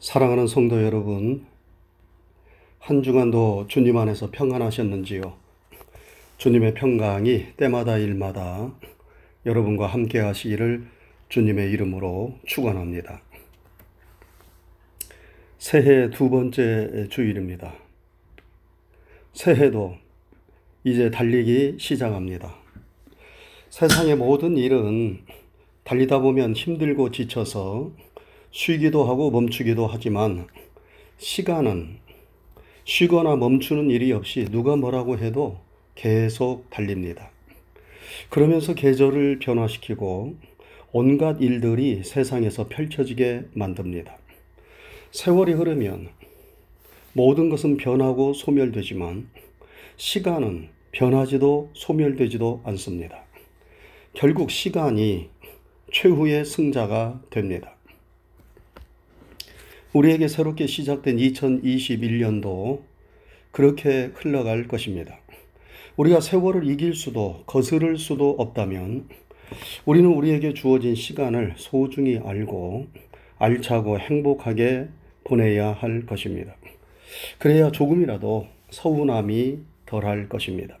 사랑하는 성도 여러분, 한 주간도 주님 안에서 평안하셨는지요? 주님의 평강이 때마다 일마다 여러분과 함께 하시기를 주님의 이름으로 축원합니다. 새해 두 번째 주일입니다. 새해도 이제 달리기 시작합니다. 세상의 모든 일은 달리다 보면 힘들고 지쳐서 쉬기도 하고 멈추기도 하지만 시간은 쉬거나 멈추는 일이 없이 누가 뭐라고 해도 계속 달립니다. 그러면서 계절을 변화시키고 온갖 일들이 세상에서 펼쳐지게 만듭니다. 세월이 흐르면 모든 것은 변하고 소멸되지만 시간은 변하지도 소멸되지도 않습니다. 결국 시간이 최후의 승자가 됩니다. 우리에게 새롭게 시작된 2021년도 그렇게 흘러갈 것입니다. 우리가 세월을 이길 수도 거스를 수도 없다면 우리는 우리에게 주어진 시간을 소중히 알고 알차고 행복하게 보내야 할 것입니다. 그래야 조금이라도 서운함이 덜할 것입니다.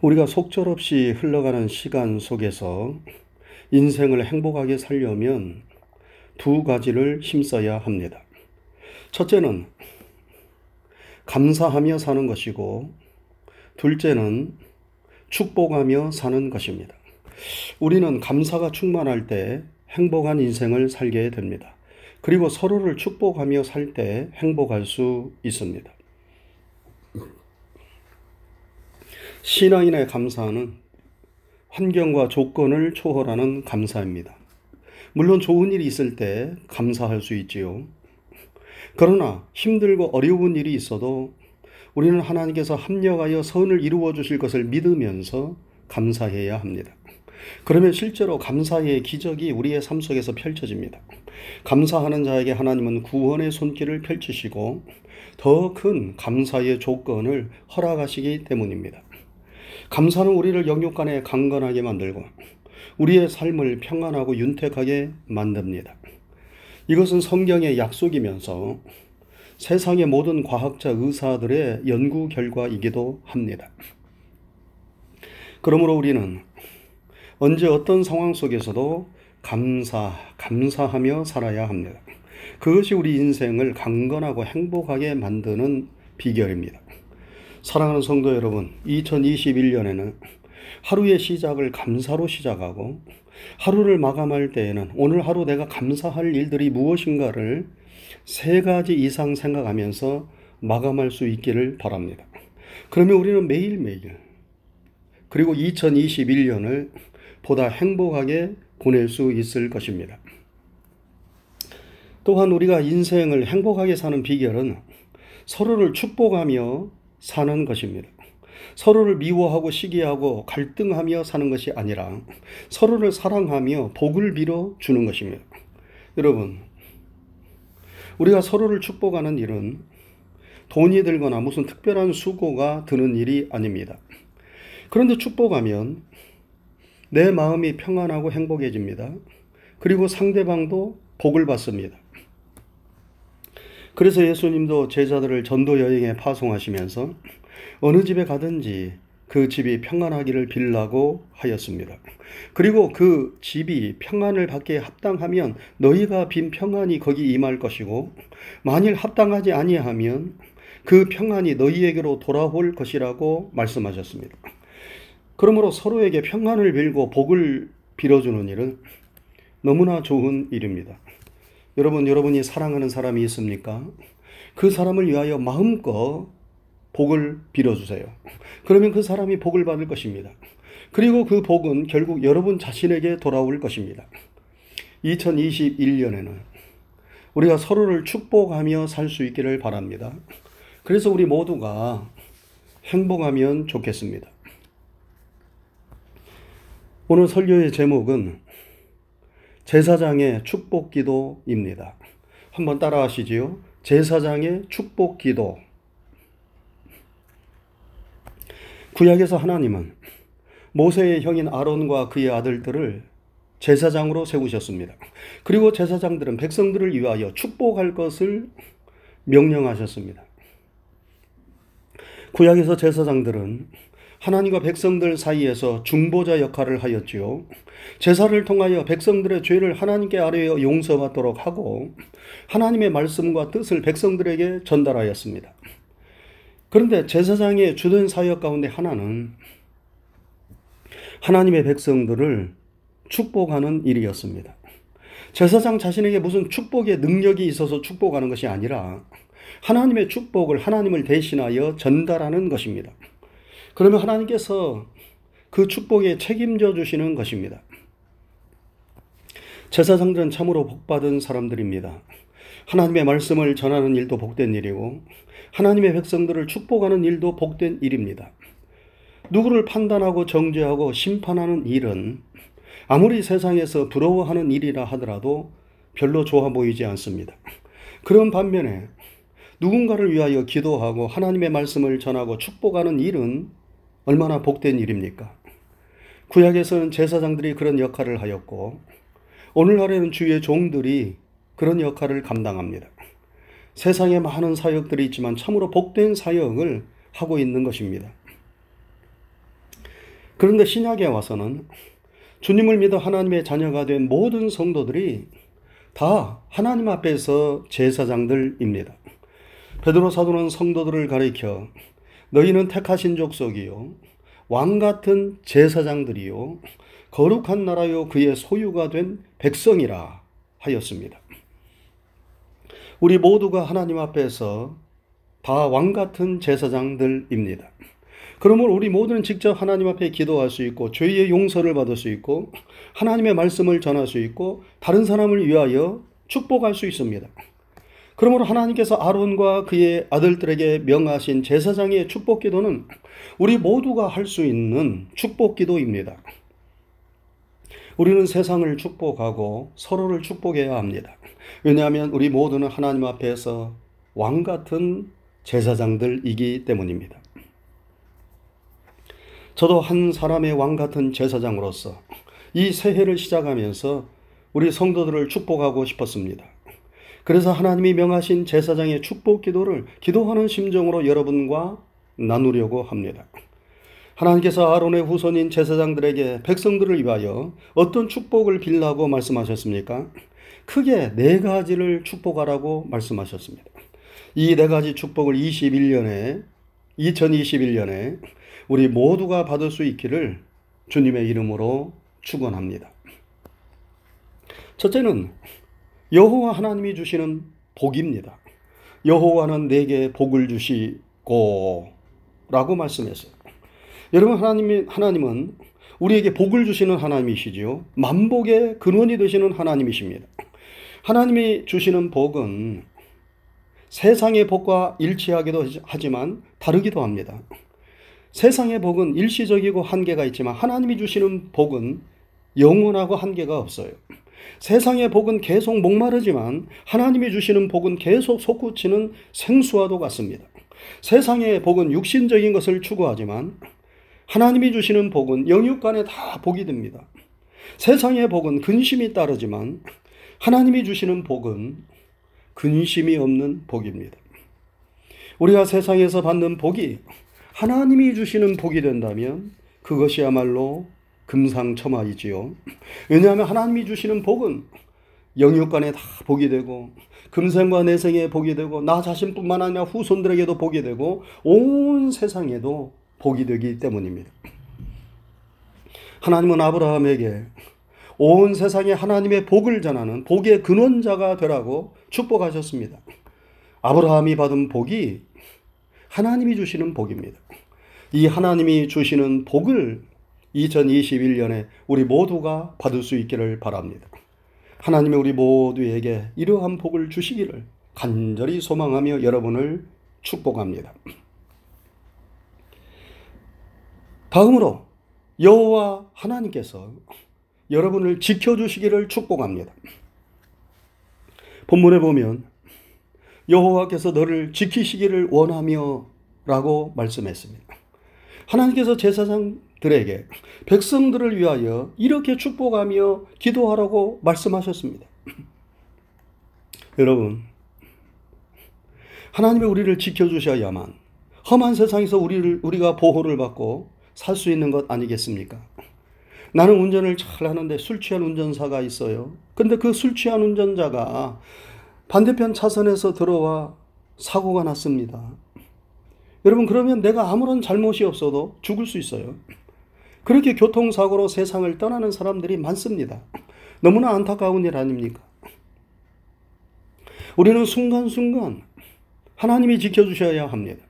우리가 속절없이 흘러가는 시간 속에서 인생을 행복하게 살려면 두 가지를 힘써야 합니다. 첫째는 감사하며 사는 것이고, 둘째는 축복하며 사는 것입니다. 우리는 감사가 충만할 때 행복한 인생을 살게 됩니다. 그리고 서로를 축복하며 살 때 행복할 수 있습니다. 신앙인의 감사는 환경과 조건을 초월하는 감사입니다. 물론 좋은 일이 있을 때 감사할 수 있지요. 그러나 힘들고 어려운 일이 있어도 우리는 하나님께서 합력하여 선을 이루어 주실 것을 믿으면서 감사해야 합니다. 그러면 실제로 감사의 기적이 우리의 삶 속에서 펼쳐집니다. 감사하는 자에게 하나님은 구원의 손길을 펼치시고 더 큰 감사의 조건을 허락하시기 때문입니다. 감사는 우리를 영육 간에 강건하게 만들고 우리의 삶을 평안하고 윤택하게 만듭니다. 이것은 성경의 약속이면서 세상의 모든 과학자 의사들의 연구 결과이기도 합니다. 그러므로 우리는 언제 어떤 상황 속에서도 감사, 감사하며 살아야 합니다. 그것이 우리 인생을 강건하고 행복하게 만드는 비결입니다. 사랑하는 성도 여러분, 2021년에는 하루의 시작을 감사로 시작하고 하루를 마감할 때에는 오늘 하루 내가 감사할 일들이 무엇인가를 세 가지 이상 생각하면서 마감할 수 있기를 바랍니다. 그러면 우리는 매일매일 그리고 2021년을 보다 행복하게 보낼 수 있을 것입니다. 또한 우리가 인생을 행복하게 사는 비결은 서로를 축복하며 사는 것입니다. 서로를 미워하고 시기하고 갈등하며 사는 것이 아니라 서로를 사랑하며 복을 빌어 주는 것입니다. 여러분, 우리가 서로를 축복하는 일은 돈이 들거나 무슨 특별한 수고가 드는 일이 아닙니다. 그런데 축복하면 내 마음이 평안하고 행복해집니다. 그리고 상대방도 복을 받습니다. 그래서 예수님도 제자들을 전도 여행에 파송하시면서 어느 집에 가든지 그 집이 평안하기를 빌라고 하였습니다. 그리고 그 집이 평안을 받기에 합당하면 너희가 빈 평안이 거기 임할 것이고 만일 합당하지 아니하면 그 평안이 너희에게로 돌아올 것이라고 말씀하셨습니다. 그러므로 서로에게 평안을 빌고 복을 빌어주는 일은 너무나 좋은 일입니다. 여러분, 여러분이 사랑하는 사람이 있습니까? 그 사람을 위하여 마음껏 복을 빌어주세요. 그러면 그 사람이 복을 받을 것입니다. 그리고 그 복은 결국 여러분 자신에게 돌아올 것입니다. 2021년에는 우리가 서로를 축복하며 살 수 있기를 바랍니다. 그래서 우리 모두가 행복하면 좋겠습니다. 오늘 설교의 제목은 제사장의 축복 기도입니다. 한번 따라 하시지요. 제사장의 축복 기도. 구약에서 하나님은 모세의 형인 아론과 그의 아들들을 제사장으로 세우셨습니다. 그리고 제사장들은 백성들을 위하여 축복할 것을 명령하셨습니다. 구약에서 제사장들은 하나님과 백성들 사이에서 중보자 역할을 하였지요. 제사를 통하여 백성들의 죄를 하나님께 아뢰어 용서받도록 하고 하나님의 말씀과 뜻을 백성들에게 전달하였습니다. 그런데 제사장의 주된 사역 가운데 하나는 하나님의 백성들을 축복하는 일이었습니다. 제사장 자신에게 무슨 축복의 능력이 있어서 축복하는 것이 아니라 하나님의 축복을 하나님을 대신하여 전달하는 것입니다. 그러면 하나님께서 그 축복에 책임져 주시는 것입니다. 제사장들은 참으로 복받은 사람들입니다. 하나님의 말씀을 전하는 일도 복된 일이고 하나님의 백성들을 축복하는 일도 복된 일입니다. 누구를 판단하고 정죄하고 심판하는 일은 아무리 세상에서 부러워하는 일이라 하더라도 별로 좋아 보이지 않습니다. 그런 반면에 누군가를 위하여 기도하고 하나님의 말씀을 전하고 축복하는 일은 얼마나 복된 일입니까? 구약에서는 제사장들이 그런 역할을 하였고 오늘날에는 주의 종들이 그런 역할을 감당합니다. 세상에 많은 사역들이 있지만 참으로 복된 사역을 하고 있는 것입니다. 그런데 신약에 와서는 주님을 믿어 하나님의 자녀가 된 모든 성도들이 다 하나님 앞에서 제사장들입니다. 베드로 사도는 성도들을 가리켜 너희는 택하신 족속이요 왕 같은 제사장들이요 거룩한 나라요 그의 소유가 된 백성이라 하였습니다. 우리 모두가 하나님 앞에서 다 왕 같은 제사장들입니다. 그러므로 우리 모두는 직접 하나님 앞에 기도할 수 있고 죄의 용서를 받을 수 있고 하나님의 말씀을 전할 수 있고 다른 사람을 위하여 축복할 수 있습니다. 그러므로 하나님께서 아론과 그의 아들들에게 명하신 제사장의 축복 기도는 우리 모두가 할 수 있는 축복 기도입니다. 우리는 세상을 축복하고 서로를 축복해야 합니다. 왜냐하면 우리 모두는 하나님 앞에서 왕 같은 제사장들이기 때문입니다. 저도 한 사람의 왕 같은 제사장으로서 이 새해를 시작하면서 우리 성도들을 축복하고 싶었습니다. 그래서 하나님이 명하신 제사장의 축복 기도를 기도하는 심정으로 여러분과 나누려고 합니다. 하나님께서 아론의 후손인 제사장들에게 백성들을 위하여 어떤 축복을 빌라고 말씀하셨습니까? 크게 네 가지를 축복하라고 말씀하셨습니다. 이 네 가지 축복을 21년에 2021년에 우리 모두가 받을 수 있기를 주님의 이름으로 축원합니다. 첫째는 여호와 하나님이 주시는 복입니다. 여호와는 내게 복을 주시고 라고 말씀했어요. 여러분 하나님이 하나님은 우리에게 복을 주시는 하나님이시지요. 만복의 근원이 되시는 하나님이십니다. 하나님이 주시는 복은 세상의 복과 일치하기도 하지만 다르기도 합니다. 세상의 복은 일시적이고 한계가 있지만 하나님이 주시는 복은 영원하고 한계가 없어요. 세상의 복은 계속 목마르지만 하나님이 주시는 복은 계속 솟구치는 생수와도 같습니다. 세상의 복은 육신적인 것을 추구하지만 하나님이 주시는 복은 영육간에 다 복이 됩니다. 세상의 복은 근심이 따르지만 하나님이 주시는 복은 근심이 없는 복입니다. 우리가 세상에서 받는 복이 하나님이 주시는 복이 된다면 그것이야말로 금상첨화이지요. 왜냐하면 하나님이 주시는 복은 영육간에 다 복이 되고 금생과 내생에 복이 되고 나 자신뿐만 아니라 후손들에게도 복이 되고 온 세상에도 복이 되기 때문입니다. 하나님은 아브라함에게 온 세상에 하나님의 복을 전하는 복의 근원자가 되라고 축복하셨습니다. 아브라함이 받은 복이 하나님이 주시는 복입니다. 이 하나님이 주시는 복을 2021년에 우리 모두가 받을 수 있기를 바랍니다. 하나님이 우리 모두에게 이러한 복을 주시기를 간절히 소망하며 여러분을 축복합니다. 다음으로 여호와 하나님께서 여러분을 지켜주시기를 축복합니다. 본문에 보면 여호와께서 너를 지키시기를 원하며 라고 말씀했습니다. 하나님께서 제사장 들에게 백성들을 위하여 이렇게 축복하며 기도하라고 말씀하셨습니다. 여러분, 하나님이 우리를 지켜주셔야만 험한 세상에서 우리를, 우리가 보호를 받고 살 수 있는 것 아니겠습니까? 나는 운전을 잘 하는데 술 취한 운전사가 있어요. 근데 그 술 취한 운전자가 반대편 차선에서 들어와 사고가 났습니다. 여러분, 그러면 내가 아무런 잘못이 없어도 죽을 수 있어요. 그렇게 교통사고로 세상을 떠나는 사람들이 많습니다. 너무나 안타까운 일 아닙니까? 우리는 순간순간 하나님이 지켜주셔야 합니다.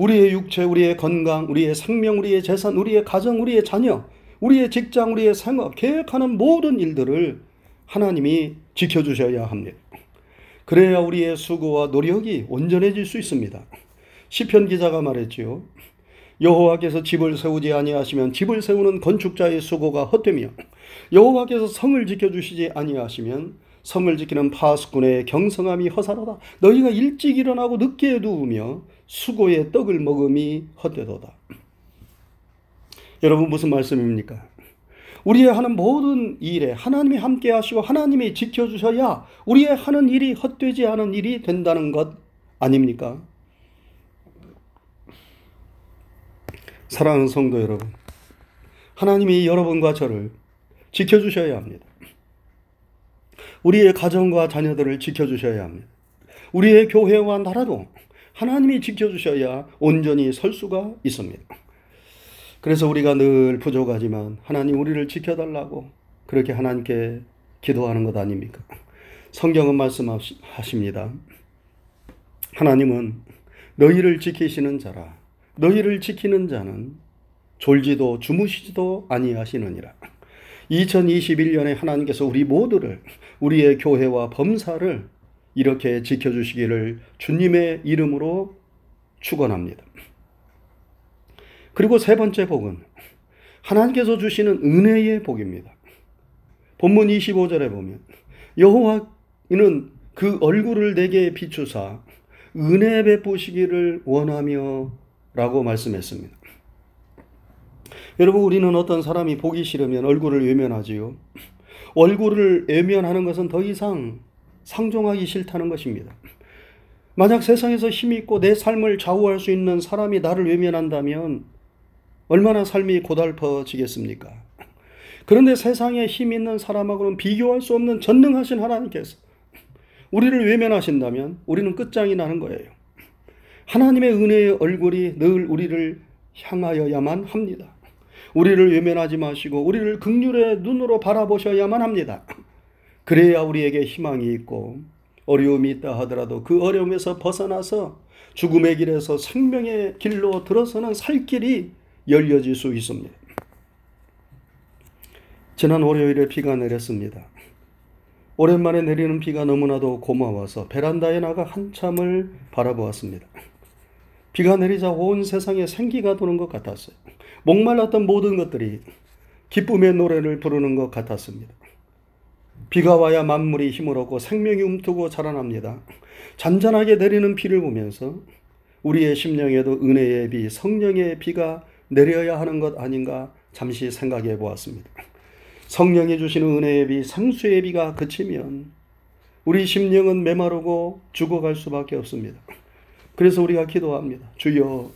우리의 육체, 우리의 건강, 우리의 생명, 우리의 재산, 우리의 가정, 우리의 자녀, 우리의 직장, 우리의 생업, 계획하는 모든 일들을 하나님이 지켜주셔야 합니다. 그래야 우리의 수고와 노력이 온전해질 수 있습니다. 시편 기자가 말했지요. 여호와께서 집을 세우지 아니하시면 집을 세우는 건축자의 수고가 헛되며 여호와께서 성을 지켜주시지 아니하시면 성을 지키는 파수꾼의 경성함이 허사로다. 너희가 일찍 일어나고 늦게 누우며 수고의 떡을 먹음이 헛되도다. 여러분 무슨 말씀입니까? 우리의 하는 모든 일에 하나님이 함께 하시고 하나님이 지켜주셔야 우리의 하는 일이 헛되지 않은 일이 된다는 것 아닙니까? 사랑하는 성도 여러분, 하나님이 여러분과 저를 지켜주셔야 합니다. 우리의 가정과 자녀들을 지켜주셔야 합니다. 우리의 교회와 나라도 하나님이 지켜주셔야 온전히 설 수가 있습니다. 그래서 우리가 늘 부족하지만 하나님 우리를 지켜달라고 그렇게 하나님께 기도하는 것 아닙니까? 성경은 말씀하십니다. 하나님은 너희를 지키시는 자라. 너희를 지키는 자는 졸지도 주무시지도 아니하시느니라. 2021년에 하나님께서 우리 모두를 우리의 교회와 범사를 이렇게 지켜주시기를 주님의 이름으로 축원합니다. 그리고 세 번째 복은 하나님께서 주시는 은혜의 복입니다. 본문 25절에 보면 여호와는 그 얼굴을 내게 비추사 은혜 베푸시기를 원하며 라고 말씀했습니다. 여러분 우리는 어떤 사람이 보기 싫으면 얼굴을 외면하지요. 얼굴을 외면하는 것은 더 이상 상종하기 싫다는 것입니다. 만약 세상에서 힘이 있고 내 삶을 좌우할 수 있는 사람이 나를 외면한다면 얼마나 삶이 고달퍼지겠습니까? 그런데 세상에 힘 있는 사람하고는 비교할 수 없는 전능하신 하나님께서 우리를 외면하신다면 우리는 끝장이 나는 거예요. 하나님의 은혜의 얼굴이 늘 우리를 향하여야만 합니다. 우리를 외면하지 마시고 우리를 극률의 눈으로 바라보셔야만 합니다. 그래야 우리에게 희망이 있고 어려움이 있다 하더라도 그 어려움에서 벗어나서 죽음의 길에서 생명의 길로 들어서는 살 길이 열려질 수 있습니다. 지난 월요일에 비가 내렸습니다. 오랜만에 내리는 비가 너무나도 고마워서 베란다에 나가 한참을 바라보았습니다. 비가 내리자 온 세상에 생기가 도는 것 같았어요. 목말랐던 모든 것들이 기쁨의 노래를 부르는 것 같았습니다. 비가 와야 만물이 힘을 얻고 생명이 움트고 자라납니다. 잔잔하게 내리는 비를 보면서 우리의 심령에도 은혜의 비, 성령의 비가 내려야 하는 것 아닌가 잠시 생각해 보았습니다. 성령이 주시는 은혜의 비, 상수의 비가 그치면 우리 심령은 메마르고 죽어갈 수밖에 없습니다. 그래서 우리가 기도합니다. 주여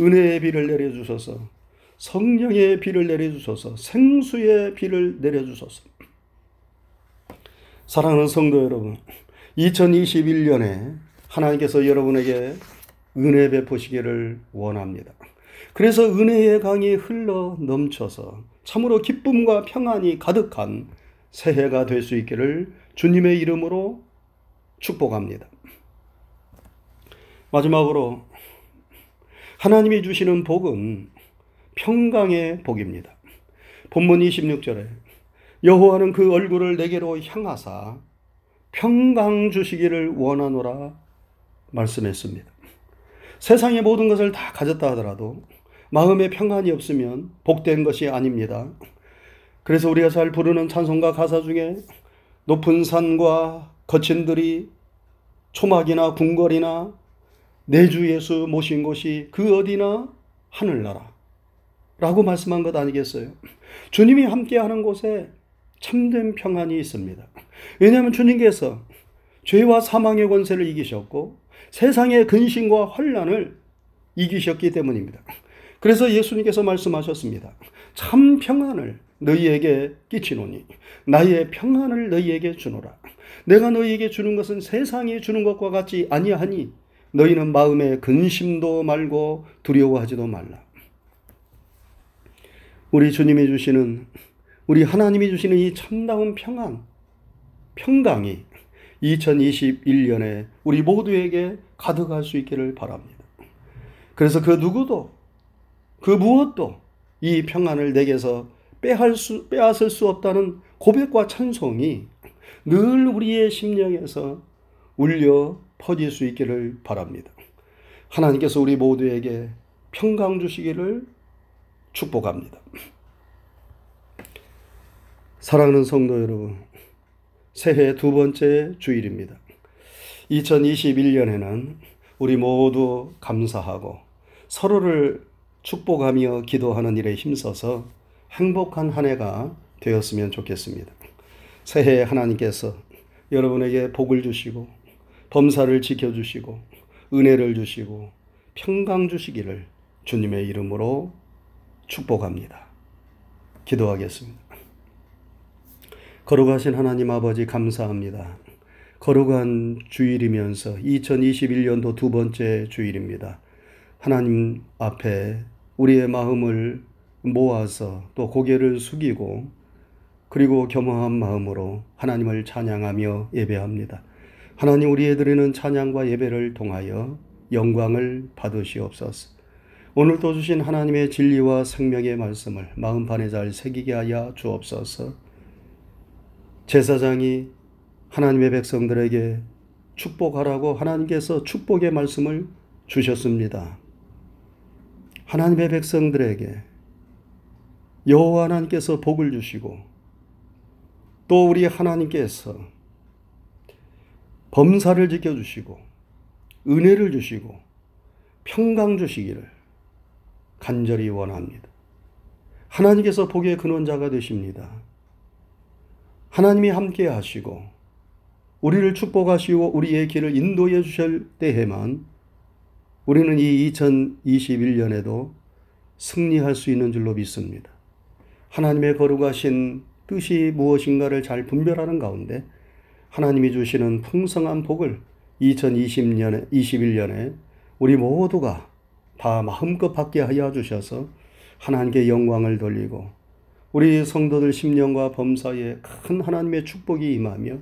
은혜의 비를 내려주소서, 성령의 비를 내려주소서, 생수의 비를 내려주소서. 사랑하는 성도 여러분, 2021년에 하나님께서 여러분에게 은혜 베푸시기를 원합니다. 그래서 은혜의 강이 흘러 넘쳐서 참으로 기쁨과 평안이 가득한 새해가 될 수 있기를 주님의 이름으로 축복합니다. 마지막으로 하나님이 주시는 복은 평강의 복입니다. 본문 26절에 여호와는 그 얼굴을 내게로 향하사 평강 주시기를 원하노라 말씀했습니다. 세상의 모든 것을 다 가졌다 하더라도 마음에 평안이 없으면 복된 것이 아닙니다. 그래서 우리가 잘 부르는 찬송가 가사 중에 높은 산과 거친 들이 초막이나 궁궐이나 내주 예수 모신 곳이 그 어디나 하늘나라. 라고 말씀한 것 아니겠어요? 주님이 함께하는 곳에 참된 평안이 있습니다. 왜냐하면 주님께서 죄와 사망의 권세를 이기셨고 세상의 근심과 환란을 이기셨기 때문입니다. 그래서 예수님께서 말씀하셨습니다. 참 평안을 너희에게 끼치노니 나의 평안을 너희에게 주노라. 내가 너희에게 주는 것은 세상이 주는 것과 같지 아니하니 너희는 마음에 근심도 말고 두려워하지도 말라. 우리 주님이 주시는 우리 하나님이 주시는 이 참다운 평안, 평강이 2021년에 우리 모두에게 가득할 수 있기를 바랍니다. 그래서 그 누구도 그 무엇도 이 평안을 내게서 빼앗을 수, 빼앗을 수 없다는 고백과 찬송이 늘 우리의 심령에서 울려 퍼질 수 있기를 바랍니다. 하나님께서 우리 모두에게 평강 주시기를 축복합니다. 사랑하는 성도 여러분, 새해 두 번째 주일입니다. 2021년에는 우리 모두 감사하고 서로를 축복하며 기도하는 일에 힘써서 행복한 한 해가 되었으면 좋겠습니다. 새해 하나님께서 여러분에게 복을 주시고 범사를 지켜주시고 은혜를 주시고 평강 주시기를 주님의 이름으로 축복합니다. 기도하겠습니다. 거룩하신 하나님 아버지 감사합니다. 거룩한 주일이면서 2021년도 두 번째 주일입니다. 하나님 앞에 우리의 마음을 모아서 또 고개를 숙이고 그리고 겸허한 마음으로 하나님을 찬양하며 예배합니다. 하나님 우리의 드리는 찬양과 예배를 통하여 영광을 받으시옵소서. 오늘도 주신 하나님의 진리와 생명의 말씀을 마음판에 잘 새기게 하여 주옵소서. 제사장이 하나님의 백성들에게 축복하라고 하나님께서 축복의 말씀을 주셨습니다. 하나님의 백성들에게 여호와 하나님께서 복을 주시고 또 우리 하나님께서 범사를 지켜 주시고 은혜를 주시고 평강 주시기를 간절히 원합니다. 하나님께서 복의 근원자가 되십니다. 하나님이 함께 하시고 우리를 축복하시고 우리의 길을 인도해 주실 때에만 우리는 이 2021년에도 승리할 수 있는 줄로 믿습니다. 하나님의 거룩하신 뜻이 무엇인가를 잘 분별하는 가운데 하나님이 주시는 풍성한 복을 2020년에 21년에 우리 모두가 다 마음껏 받게 하여 주셔서 하나님께 영광을 돌리고 우리 성도들 심령과 범사에 큰 하나님의 축복이 임하며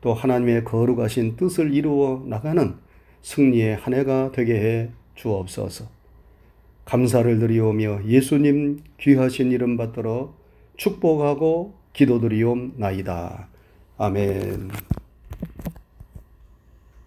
또 하나님의 거룩하신 뜻을 이루어 나가는 승리의 한 해가 되게 해 주옵소서. 감사를 드리오며 예수님 귀하신 이름 받들어 축복하고 기도드리옵나이다. 아멘.